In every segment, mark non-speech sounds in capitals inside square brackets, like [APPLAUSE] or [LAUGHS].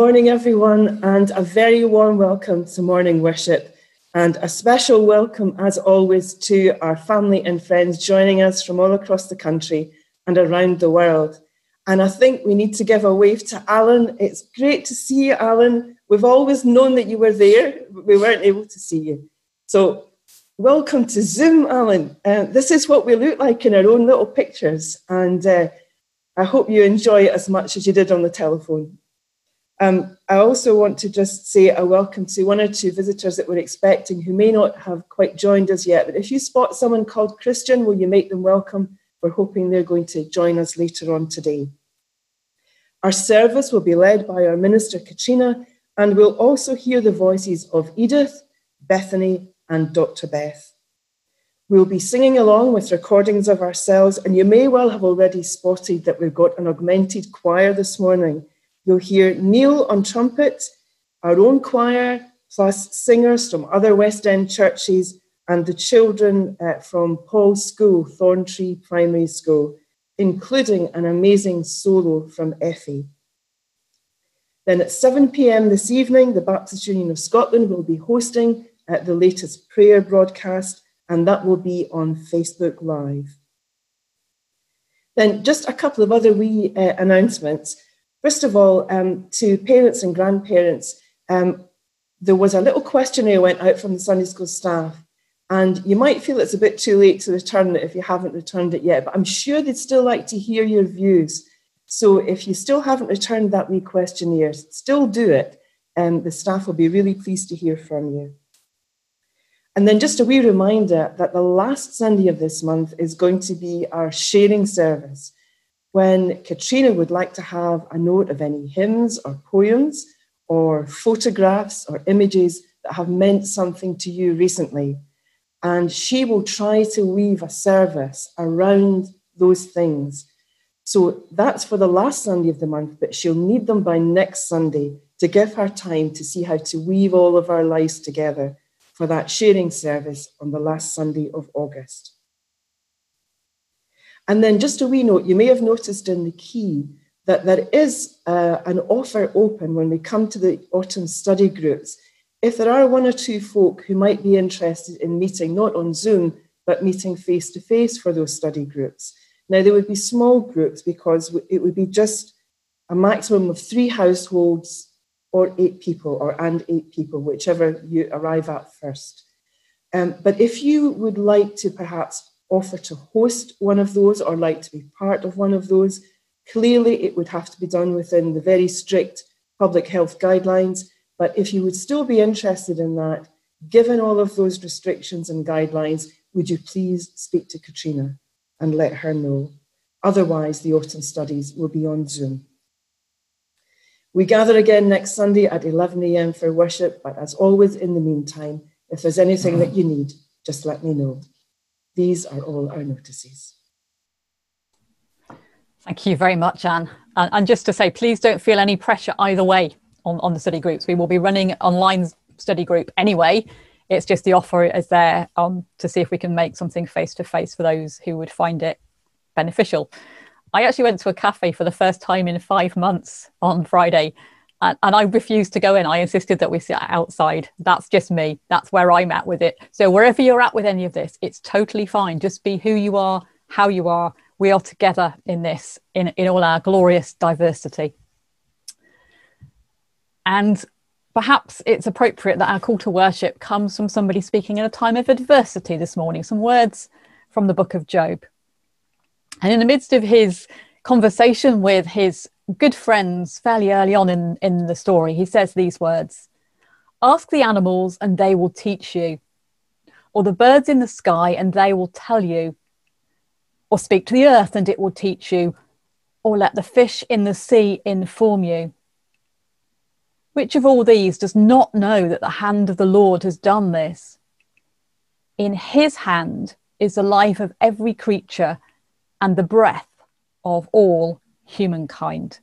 Good morning, everyone, and a very warm welcome to morning worship. And a special welcome, as always, to our family and friends joining us from all across the country and around the world. And I think we need to give a wave to Alan. It's great to see you, Alan. We've always known that you were there, but we weren't able to see you. So, welcome to Zoom, Alan. Uh, this is what we look like in our own little pictures. And uh, I hope you enjoy it as much as you did on the telephone. Um, I also want to just say a welcome to one or two visitors that we're expecting who may not have quite joined us yet. But if you spot someone called Christian, will you make them welcome? We're hoping they're going to join us later on today. Our service will be led by our minister, Katrina, and we'll also hear the voices of Edith, Bethany, and Dr. Beth. We'll be singing along with recordings of ourselves, and you may well have already spotted that we've got an augmented choir this morning You'll hear Neil on trumpet, our own choir, plus singers from other West End churches, and the children uh, from Paul's School, Thorntree Primary School, including an amazing solo from Effie. Then at 7 pm this evening, the Baptist Union of Scotland will be hosting uh, the latest prayer broadcast, and that will be on Facebook Live. Then, just a couple of other wee uh, announcements. First of all, um, to parents and grandparents, um, there was a little questionnaire went out from the Sunday school staff, and you might feel it's a bit too late to return it if you haven't returned it yet, but I'm sure they'd still like to hear your views. So if you still haven't returned that wee questionnaire, still do it. and the staff will be really pleased to hear from you. And then just a wee reminder that the last Sunday of this month is going to be our sharing service when Katrina would like to have a note of any hymns or poems or photographs or images that have meant something to you recently. And she will try to weave a service around those things. So that's for the last Sunday of the month, but she'll need them by next Sunday to give her time to see how to weave all of our lives together for that sharing service on the last Sunday of August. And then just a wee note, you may have noticed in the key that there is uh, an offer open when we come to the autumn study groups. If there are one or two folk who might be interested in meeting, not on Zoom, but meeting face to face for those study groups. Now, they would be small groups because it would be just a maximum of three households or eight people, or and eight people, whichever you arrive at first. Um, but if you would like to perhaps offer to host one of those or like to be part of one of those, clearly it would have to be done within the very strict public health guidelines. But if you would still be interested in that, given all of those restrictions and guidelines, would you please speak to Katrina and let her know? Otherwise, the autumn studies will be on Zoom. We gather again next Sunday at 11 a.m. for worship, but as always, in the meantime, if there's anything that you need, just let me know. These are all our notices. Thank you very much, Anne. And just to say, please don't feel any pressure either way on, on the study groups. We will be running online study group anyway. It's just the offer is there um, to see if we can make something face to face for those who would find it beneficial. I actually went to a cafe for the first time in five months on Friday and, and I refused to go in. I insisted that we sit outside. That's just me. That's where I'm at with it. So wherever you're at with any of this, it's totally fine. Just be who you are, how you are. We are together in this, in, in all our glorious diversity. And perhaps it's appropriate that our call to worship comes from somebody speaking in a time of adversity this morning, some words from the book of Job. And in the midst of his conversation with his good friends fairly early on in, in the story, he says these words Ask the animals, and they will teach you, or the birds in the sky, and they will tell you, or speak to the earth, and it will teach you, or let the fish in the sea inform you. Which of all these does not know that the hand of the Lord has done this? In his hand is the life of every creature and the breath of all humankind.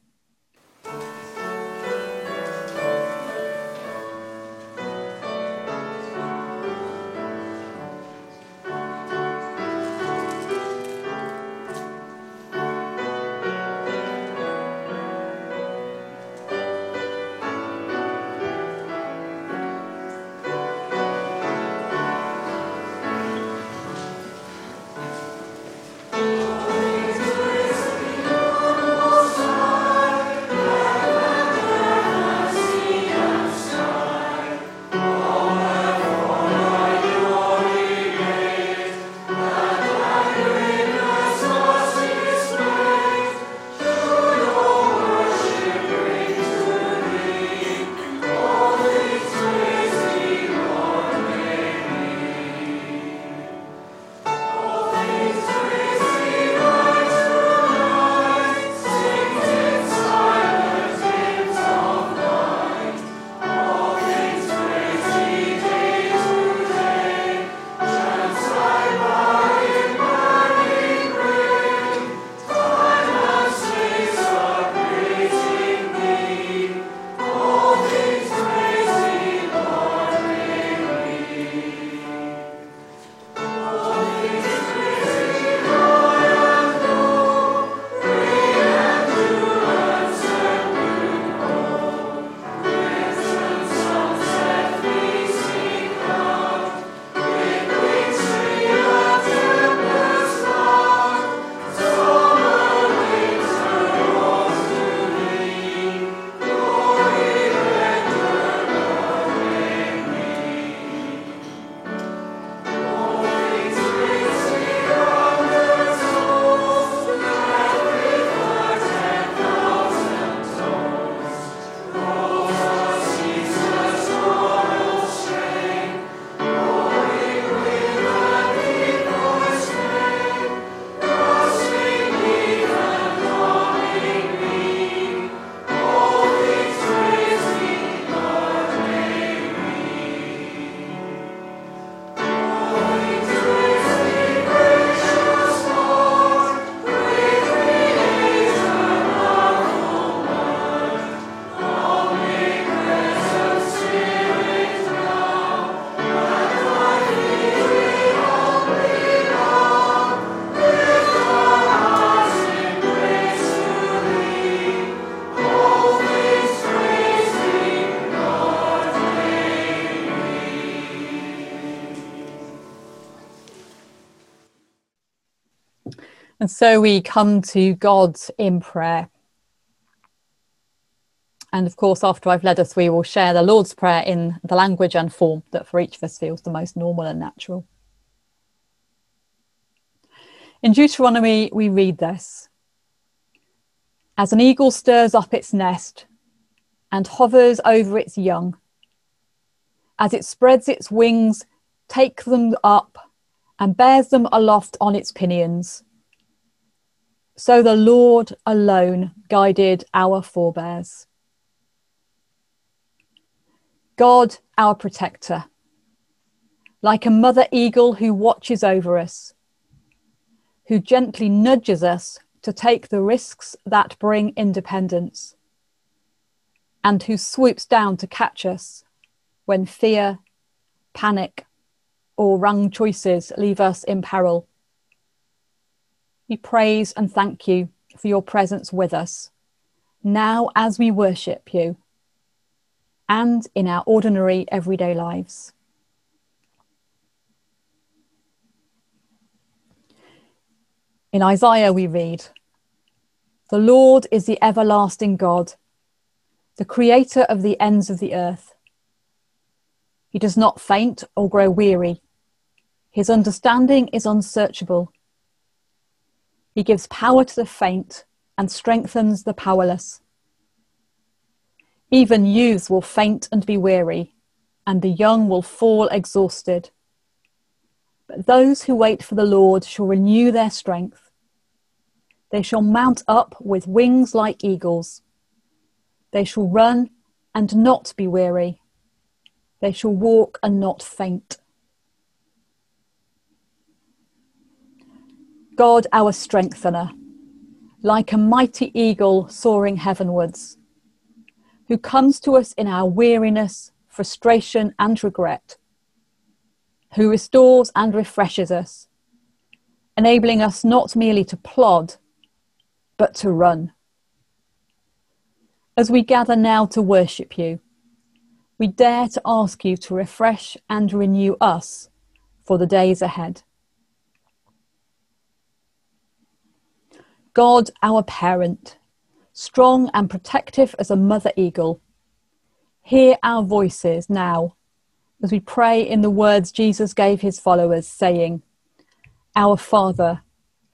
So we come to God in prayer. And of course, after I've led us, we will share the Lord's Prayer in the language and form that for each of us feels the most normal and natural. In Deuteronomy, we read this As an eagle stirs up its nest and hovers over its young, as it spreads its wings, takes them up, and bears them aloft on its pinions. So the Lord alone guided our forebears. God, our protector, like a mother eagle who watches over us, who gently nudges us to take the risks that bring independence, and who swoops down to catch us when fear, panic, or wrong choices leave us in peril. We praise and thank you for your presence with us, now as we worship you, and in our ordinary everyday lives. In Isaiah, we read, The Lord is the everlasting God, the creator of the ends of the earth. He does not faint or grow weary. His understanding is unsearchable. He gives power to the faint and strengthens the powerless. Even youths will faint and be weary, and the young will fall exhausted. But those who wait for the Lord shall renew their strength. They shall mount up with wings like eagles. They shall run and not be weary. They shall walk and not faint. God, our strengthener, like a mighty eagle soaring heavenwards, who comes to us in our weariness, frustration, and regret, who restores and refreshes us, enabling us not merely to plod, but to run. As we gather now to worship you, we dare to ask you to refresh and renew us for the days ahead. God, our parent, strong and protective as a mother eagle, hear our voices now as we pray in the words Jesus gave his followers, saying, Our Father,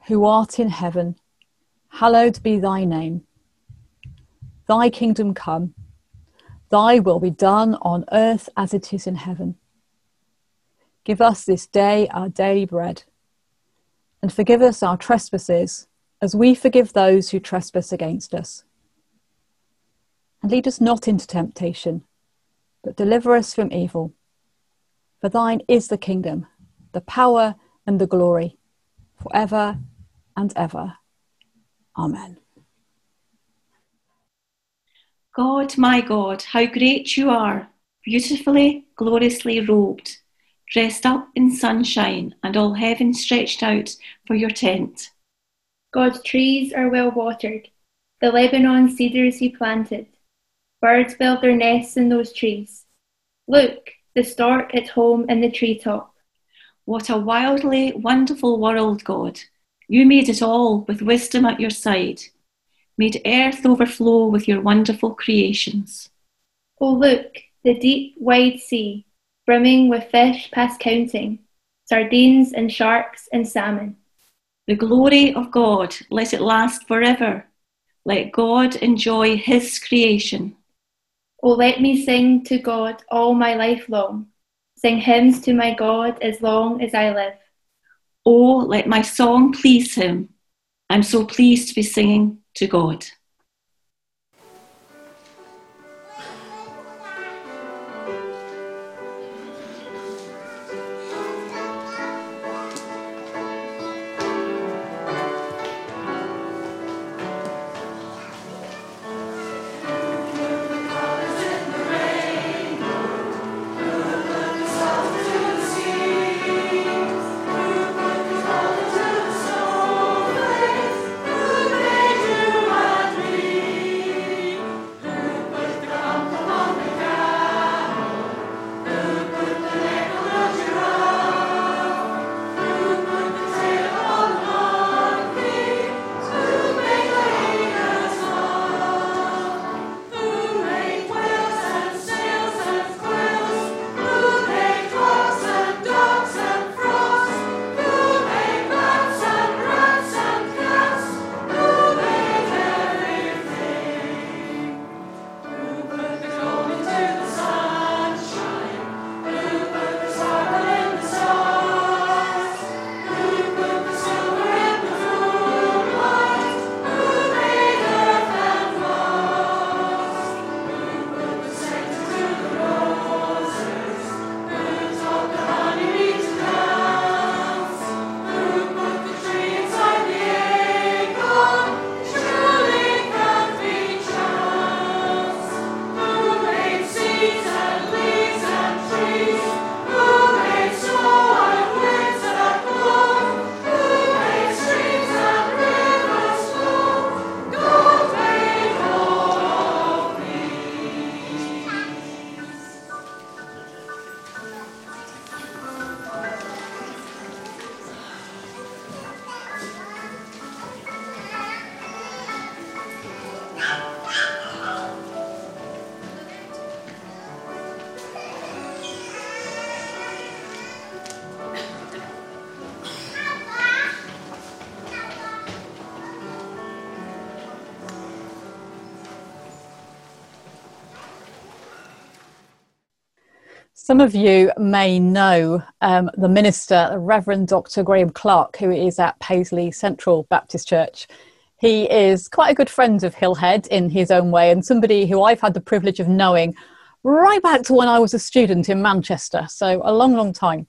who art in heaven, hallowed be thy name. Thy kingdom come, thy will be done on earth as it is in heaven. Give us this day our daily bread, and forgive us our trespasses as we forgive those who trespass against us. And lead us not into temptation, but deliver us from evil. For thine is the kingdom, the power, and the glory, forever and ever. Amen. God, my God, how great you are, beautifully, gloriously robed, dressed up in sunshine, and all heaven stretched out for your tent. God's trees are well watered, the Lebanon cedars he planted. Birds build their nests in those trees. Look, the stork at home in the treetop. What a wildly wonderful world, God. You made it all with wisdom at your side, made earth overflow with your wonderful creations. Oh, look, the deep, wide sea, brimming with fish past counting, sardines and sharks and salmon. The glory of God, let it last forever. Let God enjoy his creation. Oh, let me sing to God all my life long, sing hymns to my God as long as I live. Oh, let my song please him. I'm so pleased to be singing to God. Some of you may know um, the minister, Reverend Dr. Graham Clark, who is at Paisley Central Baptist Church. He is quite a good friend of Hillhead in his own way, and somebody who I've had the privilege of knowing right back to when I was a student in Manchester, so a long, long time.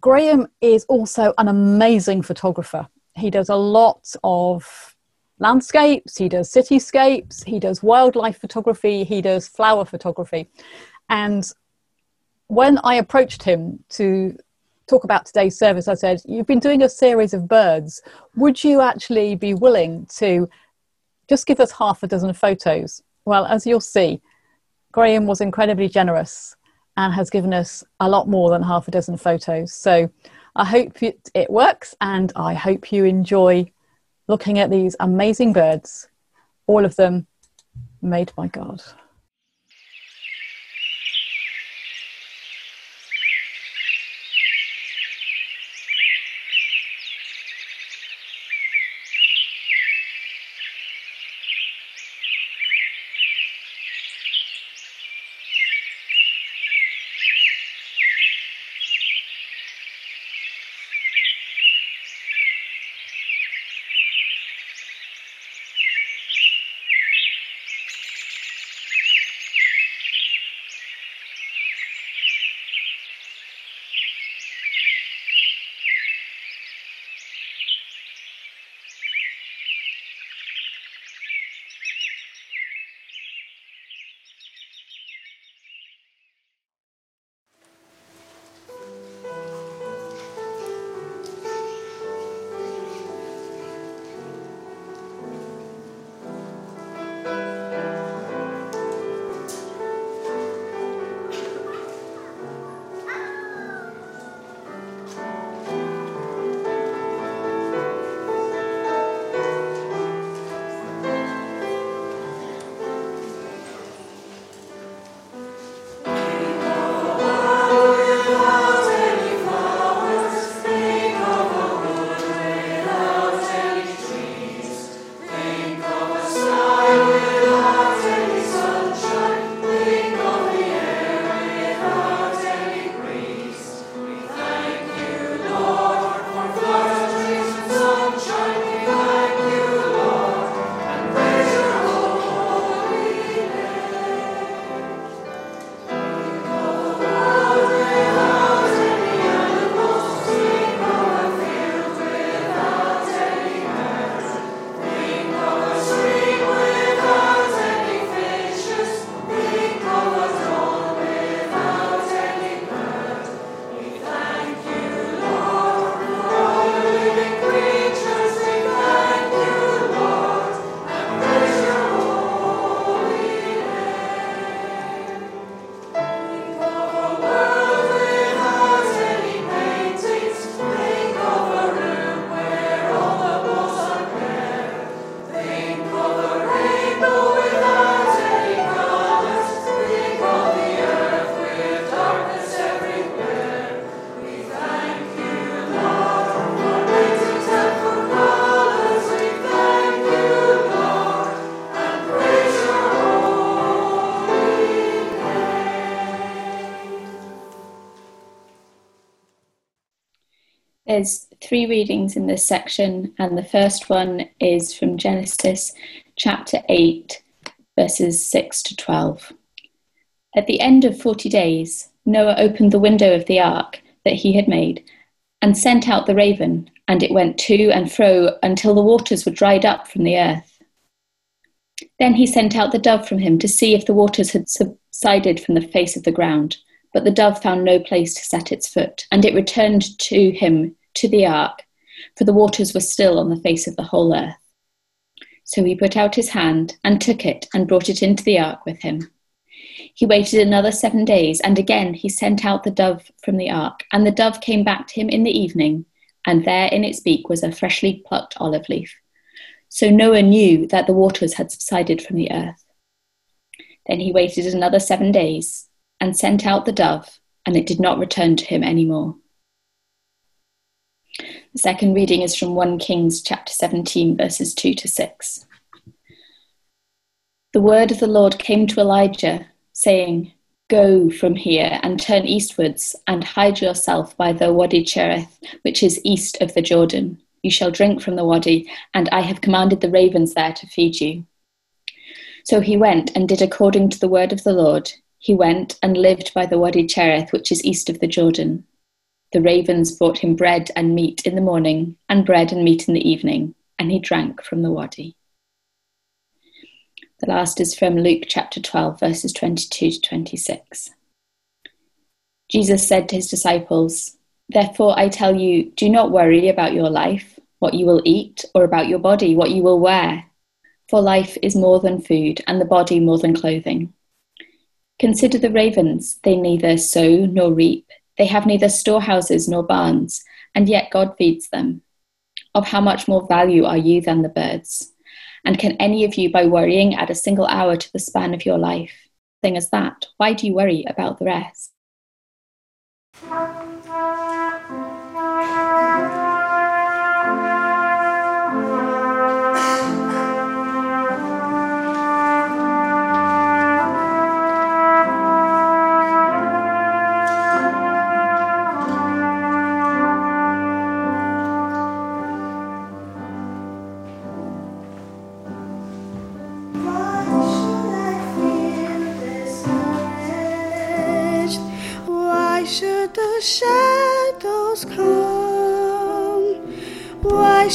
Graham is also an amazing photographer. He does a lot of landscapes, he does cityscapes, he does wildlife photography, he does flower photography. And when I approached him to talk about today's service, I said, You've been doing a series of birds. Would you actually be willing to just give us half a dozen photos? Well, as you'll see, Graham was incredibly generous and has given us a lot more than half a dozen photos. So I hope it works and I hope you enjoy looking at these amazing birds, all of them made by God. Three readings in this section, and the first one is from Genesis chapter 8, verses 6 to 12. At the end of 40 days, Noah opened the window of the ark that he had made and sent out the raven, and it went to and fro until the waters were dried up from the earth. Then he sent out the dove from him to see if the waters had subsided from the face of the ground. But the dove found no place to set its foot, and it returned to him to the ark, for the waters were still on the face of the whole earth. So he put out his hand and took it and brought it into the ark with him. He waited another seven days, and again he sent out the dove from the ark. And the dove came back to him in the evening, and there in its beak was a freshly plucked olive leaf. So Noah knew that the waters had subsided from the earth. Then he waited another seven days and sent out the dove, and it did not return to him any more. The second reading is from 1 Kings chapter 17, verses 2 to 6. The word of the Lord came to Elijah, saying, Go from here and turn eastwards and hide yourself by the Wadi Cherith, which is east of the Jordan. You shall drink from the wadi, and I have commanded the ravens there to feed you. So he went and did according to the word of the Lord. He went and lived by the Wadi Cherith, which is east of the Jordan. The ravens brought him bread and meat in the morning, and bread and meat in the evening, and he drank from the wadi. The last is from Luke chapter 12, verses 22 to 26. Jesus said to his disciples, Therefore I tell you, do not worry about your life, what you will eat, or about your body, what you will wear. For life is more than food, and the body more than clothing. Consider the ravens, they neither sow nor reap, they have neither storehouses nor barns, and yet God feeds them. Of how much more value are you than the birds? And can any of you, by worrying, add a single hour to the span of your life? Thing as that, why do you worry about the rest?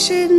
Should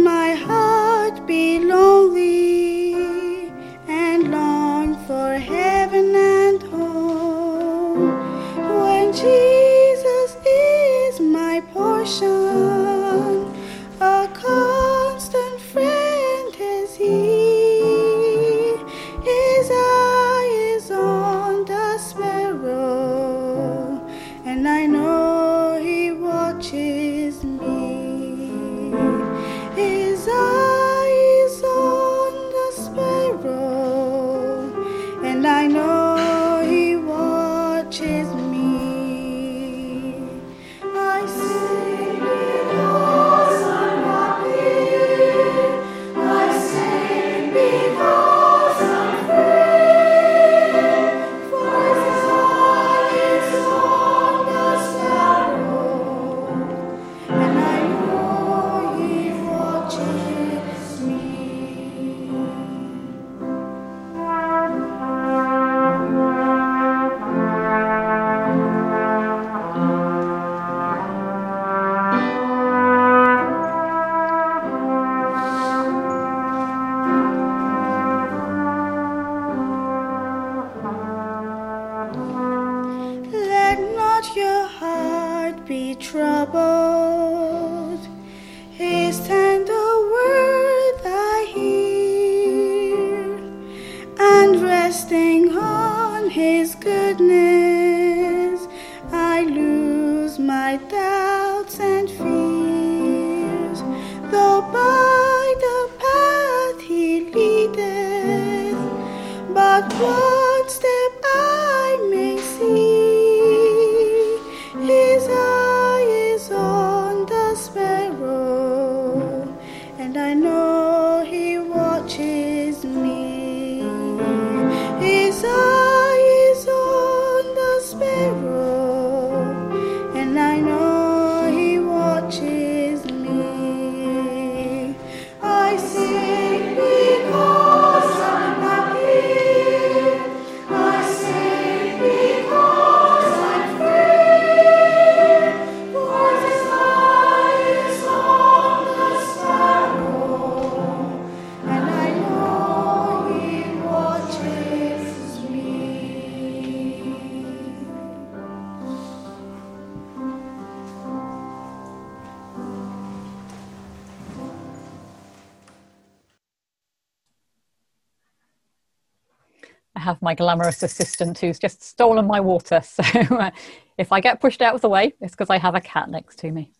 my glamorous assistant who's just stolen my water. [LAUGHS] So uh, if I get pushed out of the way, it's because I have a cat next to me.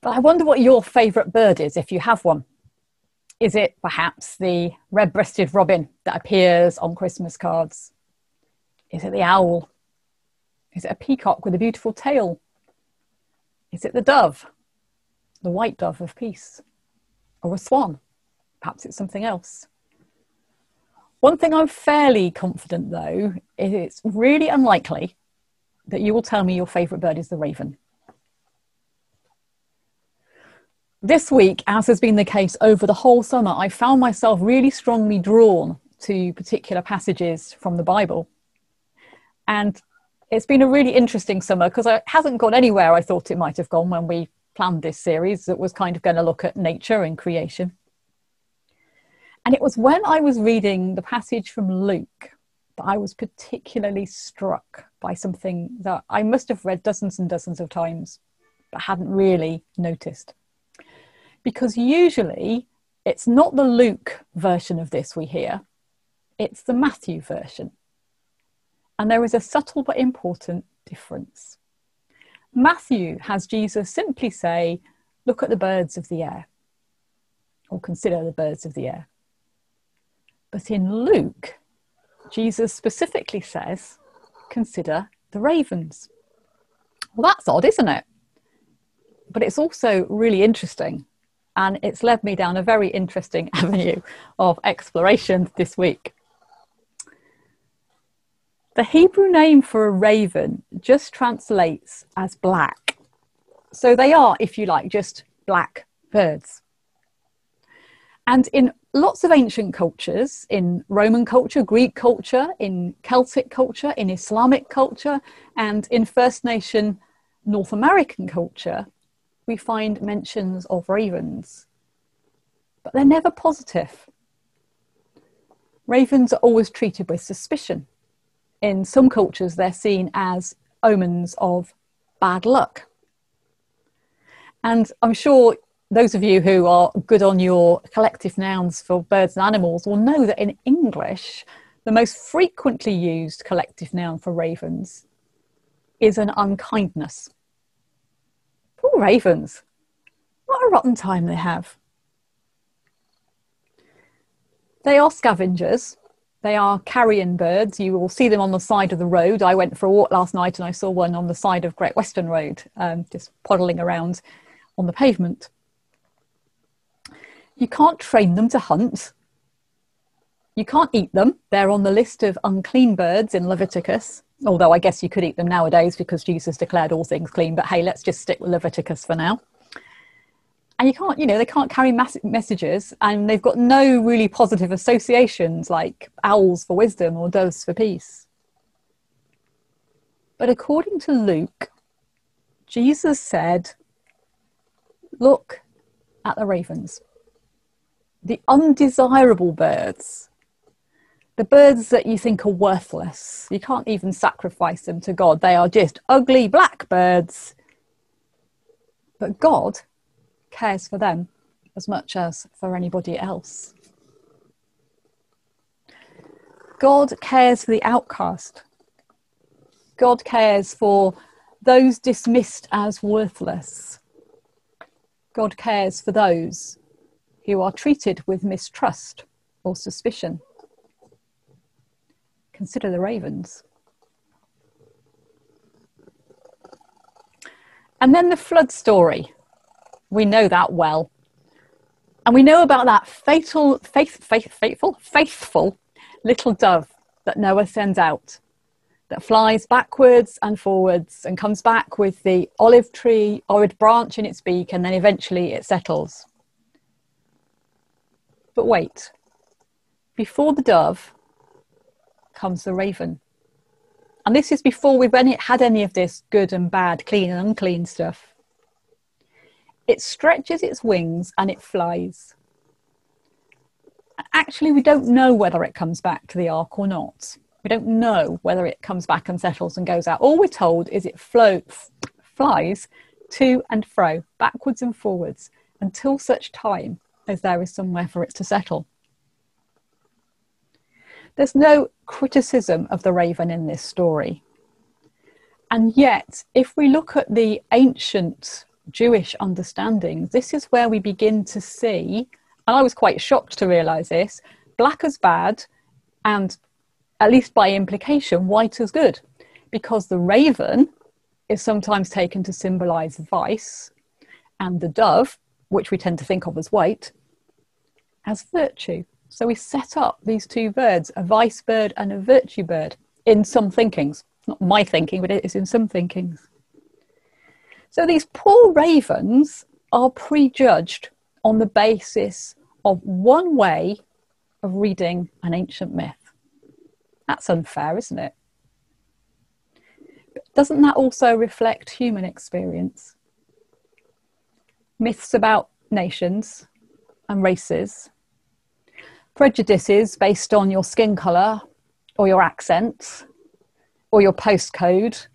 But I wonder what your favourite bird is if you have one. Is it perhaps the red breasted robin that appears on Christmas cards? Is it the owl? Is it a peacock with a beautiful tail? Is it the dove, the white dove of peace? Or a swan? Perhaps it's something else. One thing I'm fairly confident though is it's really unlikely that you will tell me your favourite bird is the raven. This week, as has been the case over the whole summer, I found myself really strongly drawn to particular passages from the Bible. And it's been a really interesting summer because it hasn't gone anywhere I thought it might have gone when we planned this series that was kind of going to look at nature and creation. And it was when I was reading the passage from Luke that I was particularly struck by something that I must have read dozens and dozens of times, but hadn't really noticed because usually it's not the Luke version of this we hear, it's the Matthew version. And there is a subtle but important difference. Matthew has Jesus simply say, Look at the birds of the air, or consider the birds of the air. But in Luke, Jesus specifically says, Consider the ravens. Well, that's odd, isn't it? But it's also really interesting and it's led me down a very interesting [LAUGHS] avenue of exploration this week. The Hebrew name for a raven just translates as black. So they are, if you like, just black birds. And in lots of ancient cultures, in Roman culture, Greek culture, in Celtic culture, in Islamic culture, and in First Nation North American culture, we find mentions of ravens, but they're never positive. Ravens are always treated with suspicion. In some cultures, they're seen as omens of bad luck. And I'm sure those of you who are good on your collective nouns for birds and animals will know that in English, the most frequently used collective noun for ravens is an unkindness. Poor ravens. What a rotten time they have. They are scavengers. They are carrion birds. You will see them on the side of the road. I went for a walk last night and I saw one on the side of Great Western Road, um, just poddling around on the pavement. You can't train them to hunt. You can't eat them. They're on the list of unclean birds in Leviticus although I guess you could eat them nowadays because Jesus declared all things clean. But hey, let's just stick with Leviticus for now. And you can't, you know, they can't carry mass- messages and they've got no really positive associations like owls for wisdom or doves for peace. But according to Luke, Jesus said, Look at the ravens, the undesirable birds the birds that you think are worthless, you can't even sacrifice them to God. They are just ugly black birds. But God cares for them as much as for anybody else. God cares for the outcast. God cares for those dismissed as worthless. God cares for those who are treated with mistrust or suspicion consider the ravens. And then the flood story. We know that well. And we know about that fatal, faith, faith, faithful, faithful little dove that Noah sends out that flies backwards and forwards and comes back with the olive tree, olive branch in its beak, and then eventually it settles. But wait, before the dove, comes the raven. And this is before we've had any of this good and bad, clean and unclean stuff. It stretches its wings and it flies. Actually, we don't know whether it comes back to the ark or not. We don't know whether it comes back and settles and goes out. All we're told is it floats, flies to and fro, backwards and forwards, until such time as there is somewhere for it to settle. There's no criticism of the raven in this story. And yet, if we look at the ancient Jewish understanding, this is where we begin to see, and I was quite shocked to realize this black as bad, and at least by implication, white as good, because the raven is sometimes taken to symbolize vice, and the dove, which we tend to think of as white, as virtue So we set up these two birds, a vice bird and a virtue bird, in some thinkings. Not my thinking, but it is in some thinkings. So these poor ravens are prejudged on the basis of one way of reading an ancient myth. That's unfair, isn't it? But doesn't that also reflect human experience? Myths about nations and races, prejudices based on your skin colour or your accent or your postcode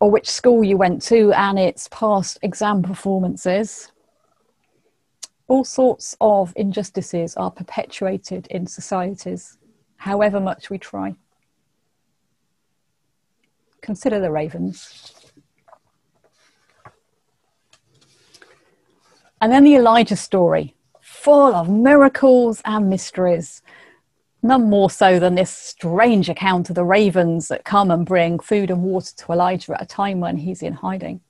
or which school you went to and its past exam performances. All sorts of injustices are perpetuated in societies, however much we try. Consider the ravens. And then the Elijah story, full of miracles and mysteries none more so than this strange account of the ravens that come and bring food and water to Elijah at a time when he's in hiding.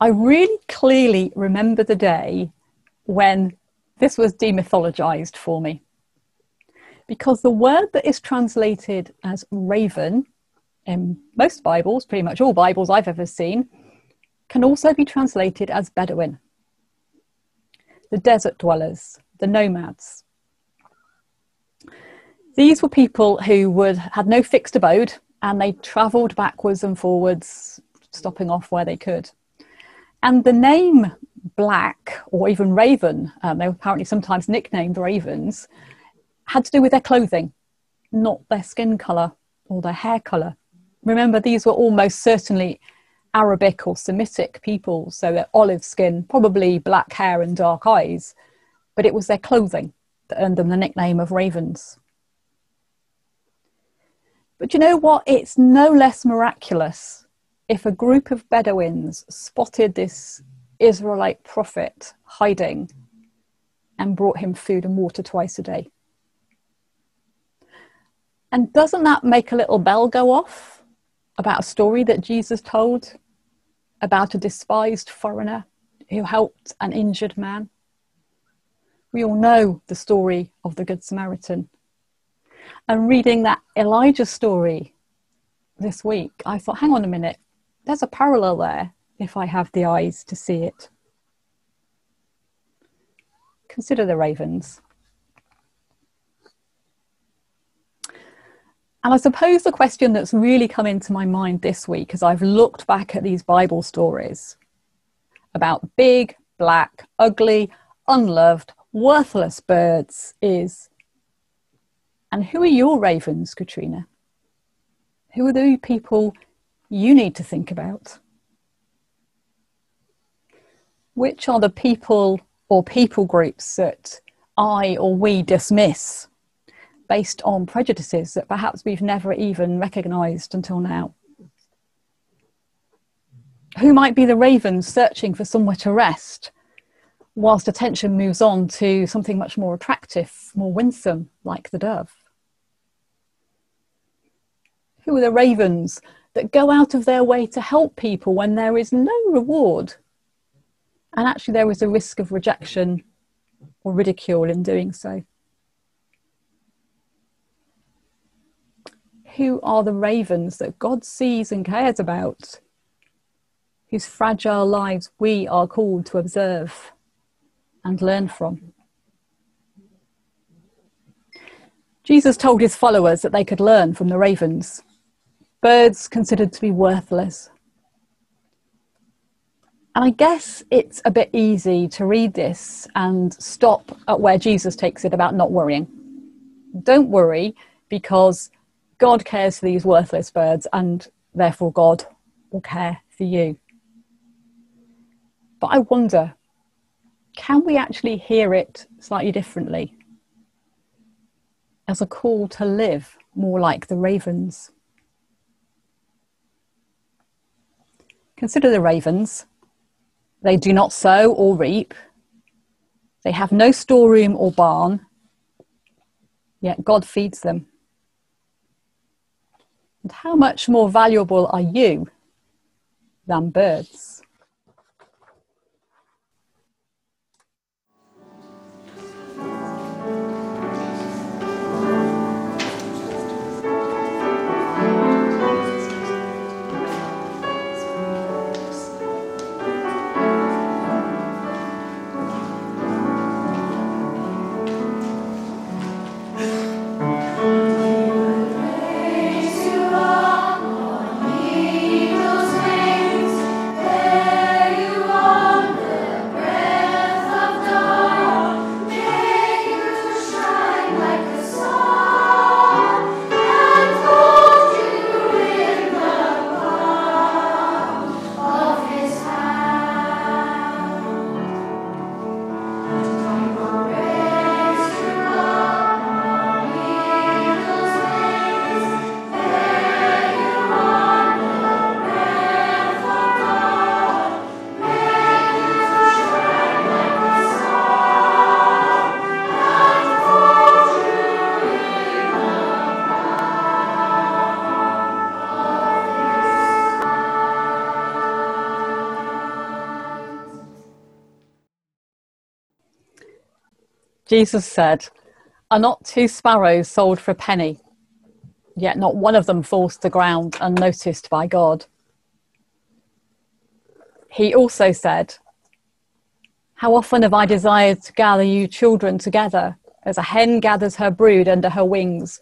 I really clearly remember the day when this was demythologized for me. Because the word that is translated as raven in most Bibles, pretty much all Bibles I've ever seen, can also be translated as Bedouin the desert dwellers, the nomads. These were people who would had no fixed abode and they travelled backwards and forwards, stopping off where they could. And the name Black or even Raven, um, they were apparently sometimes nicknamed Ravens, had to do with their clothing, not their skin colour or their hair colour. Remember, these were almost certainly Arabic or Semitic people, so they're olive skin, probably black hair and dark eyes, but it was their clothing that earned them the nickname of ravens. But you know what? It's no less miraculous if a group of Bedouins spotted this Israelite prophet hiding and brought him food and water twice a day. And doesn't that make a little bell go off about a story that Jesus told about a despised foreigner who helped an injured man. We all know the story of the Good Samaritan. And reading that Elijah story this week, I thought, hang on a minute, there's a parallel there if I have the eyes to see it. Consider the ravens. And I suppose the question that's really come into my mind this week as I've looked back at these Bible stories about big, black, ugly, unloved, worthless birds is and who are your ravens, Katrina? Who are the people you need to think about? Which are the people or people groups that I or we dismiss based on prejudices that perhaps we've never even recognised until now. Who might be the ravens searching for somewhere to rest, whilst attention moves on to something much more attractive, more winsome, like the dove? Who are the ravens that go out of their way to help people when there is no reward? And actually, there is a risk of rejection or ridicule in doing so. Who are the ravens that God sees and cares about, whose fragile lives we are called to observe and learn from. Jesus told his followers that they could learn from the ravens, birds considered to be worthless. And I guess it's a bit easy to read this and stop at where Jesus takes it about not worrying. Don't worry because God cares for these worthless birds, and therefore God will care for you. But I wonder can we actually hear it slightly differently? As a call to live more like the ravens. Consider the ravens. They do not sow or reap. They have no storeroom or barn, yet God feeds them. And how much more valuable are you than birds? Jesus said, Are not two sparrows sold for a penny? Yet not one of them falls to the ground unnoticed by God. He also said, How often have I desired to gather you children together, as a hen gathers her brood under her wings,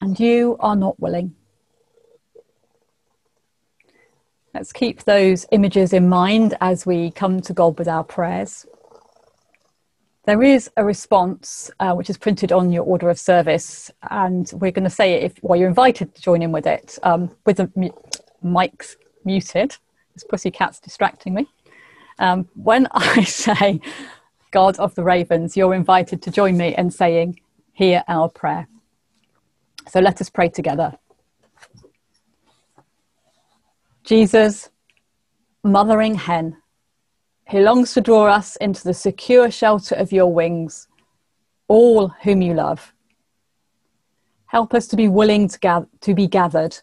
and you are not willing. Let's keep those images in mind as we come to God with our prayers. There is a response uh, which is printed on your order of service, and we're going to say it if well, you're invited to join in with it um, with the mu- mics muted. This pussycat's distracting me. Um, when [LAUGHS] I say God of the ravens, you're invited to join me in saying, Hear our prayer. So let us pray together. Jesus, mothering hen, he longs to draw us into the secure shelter of your wings, all whom you love. Help us to be willing to, gather, to be gathered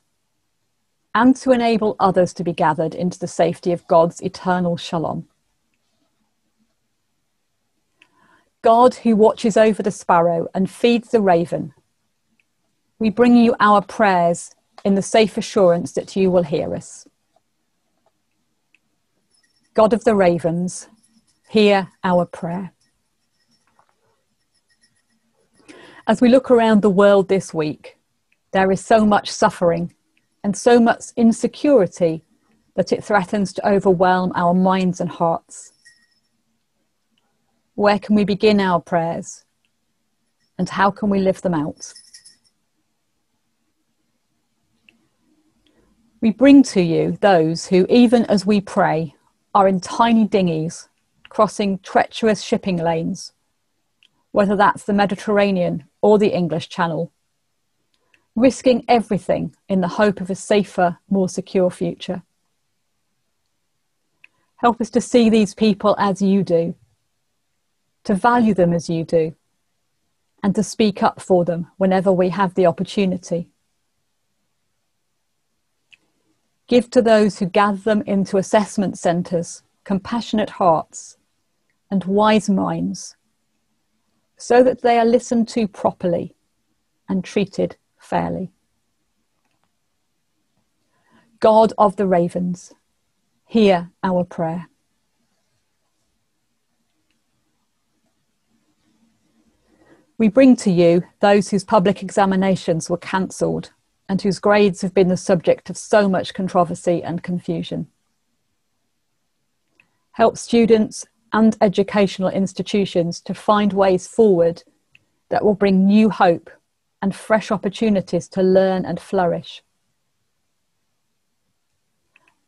and to enable others to be gathered into the safety of God's eternal shalom. God, who watches over the sparrow and feeds the raven, we bring you our prayers in the safe assurance that you will hear us. God of the ravens, hear our prayer. As we look around the world this week, there is so much suffering and so much insecurity that it threatens to overwhelm our minds and hearts. Where can we begin our prayers? And how can we live them out? We bring to you those who, even as we pray, are in tiny dinghies crossing treacherous shipping lanes, whether that's the Mediterranean or the English Channel, risking everything in the hope of a safer, more secure future. Help us to see these people as you do, to value them as you do, and to speak up for them whenever we have the opportunity. Give to those who gather them into assessment centres compassionate hearts and wise minds, so that they are listened to properly and treated fairly. God of the ravens, hear our prayer. We bring to you those whose public examinations were cancelled and whose grades have been the subject of so much controversy and confusion. Help students and educational institutions to find ways forward that will bring new hope and fresh opportunities to learn and flourish.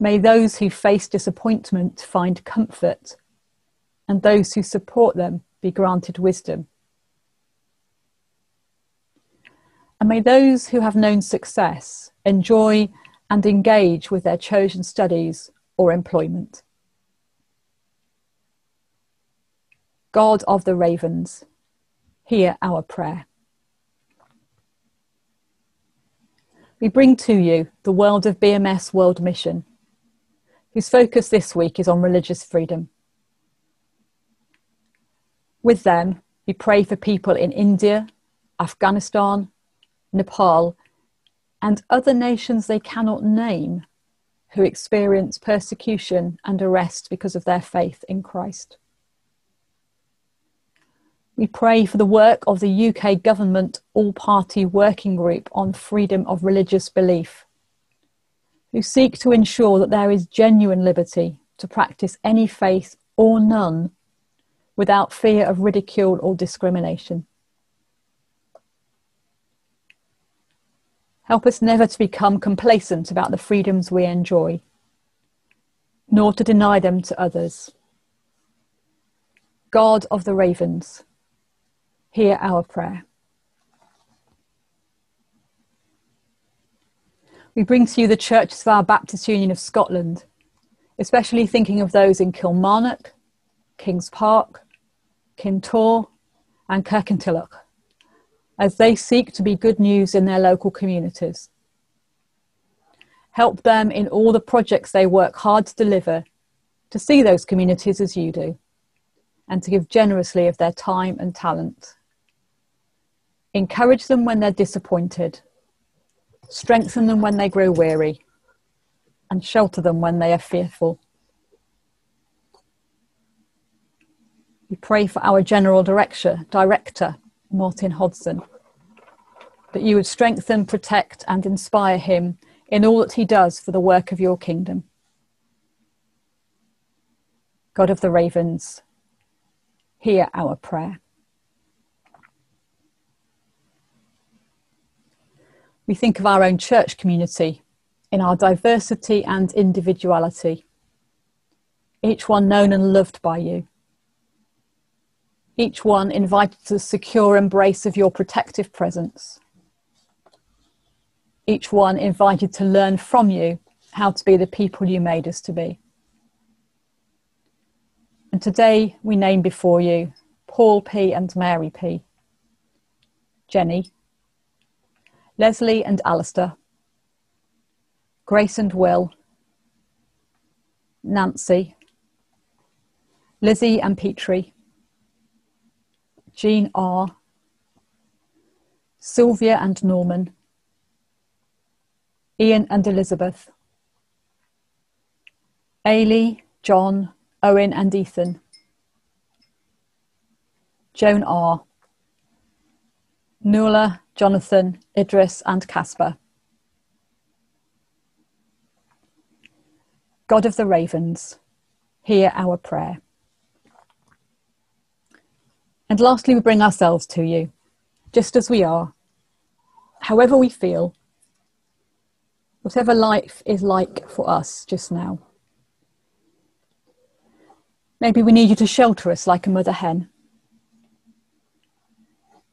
May those who face disappointment find comfort, and those who support them be granted wisdom. And may those who have known success enjoy and engage with their chosen studies or employment. God of the ravens, hear our prayer. We bring to you the World of BMS World Mission, whose focus this week is on religious freedom. With them, we pray for people in India, Afghanistan, Nepal, and other nations they cannot name who experience persecution and arrest because of their faith in Christ. We pray for the work of the UK Government All Party Working Group on Freedom of Religious Belief, who seek to ensure that there is genuine liberty to practice any faith or none without fear of ridicule or discrimination. Help us never to become complacent about the freedoms we enjoy, nor to deny them to others. God of the ravens, hear our prayer. We bring to you the churches of our Baptist Union of Scotland, especially thinking of those in Kilmarnock, Kings Park, Kintore, and Kirkintilloch as they seek to be good news in their local communities. Help them in all the projects they work hard to deliver to see those communities as you do, and to give generously of their time and talent. Encourage them when they're disappointed, strengthen them when they grow weary, and shelter them when they are fearful. We pray for our General Director, Director Martin Hodson, that you would strengthen, protect, and inspire him in all that he does for the work of your kingdom. God of the ravens, hear our prayer. We think of our own church community in our diversity and individuality, each one known and loved by you each one invited to the secure embrace of your protective presence. Each one invited to learn from you how to be the people you made us to be. And today we name before you Paul P. and Mary P., Jenny, Leslie and Alistair, Grace and Will, Nancy, Lizzie and Petrie, Jean R., Sylvia and Norman, Ian and Elizabeth, Ailey, John, Owen and Ethan, Joan R., Nuala, Jonathan, Idris and Casper. God of the ravens, hear our prayer. And lastly, we bring ourselves to you, just as we are, however we feel, whatever life is like for us just now. Maybe we need you to shelter us like a mother hen.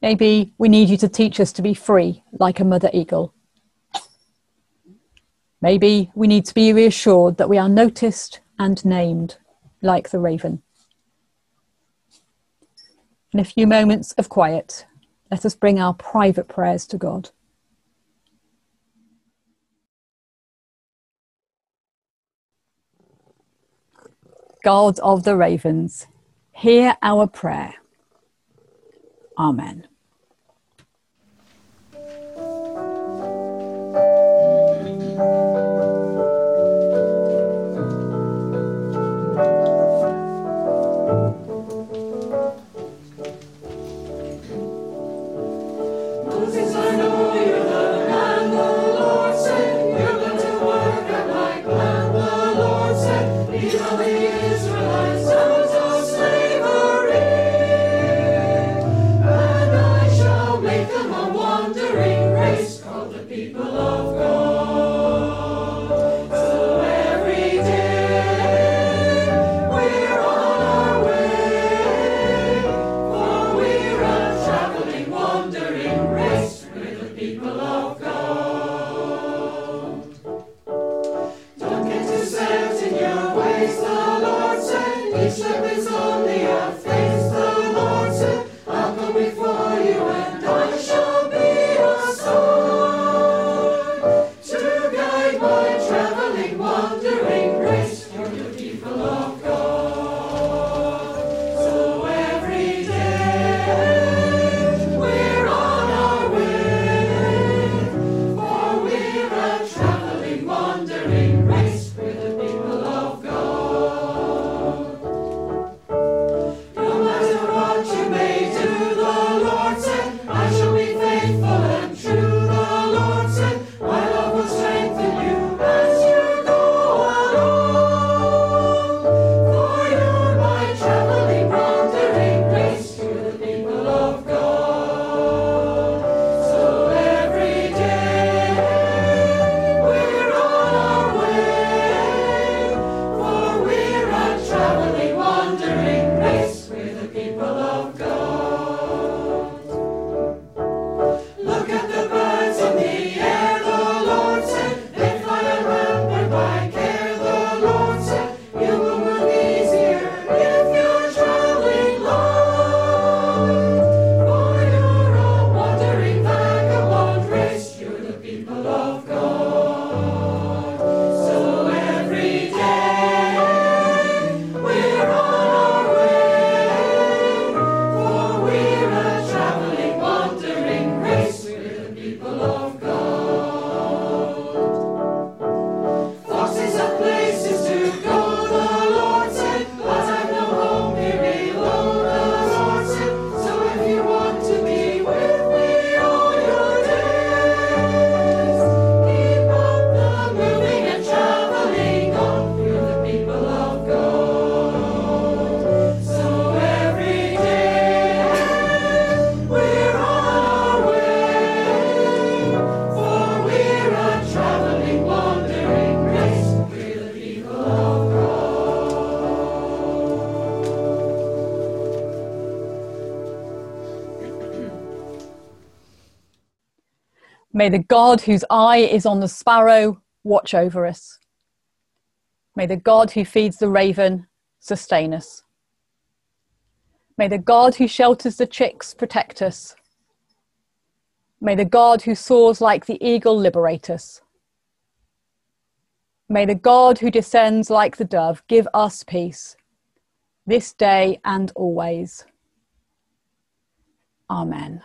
Maybe we need you to teach us to be free like a mother eagle. Maybe we need to be reassured that we are noticed and named like the raven. In a few moments of quiet, let us bring our private prayers to God. God of the ravens, hear our prayer. Amen. May the God whose eye is on the sparrow watch over us. May the God who feeds the raven sustain us. May the God who shelters the chicks protect us. May the God who soars like the eagle liberate us. May the God who descends like the dove give us peace, this day and always. Amen.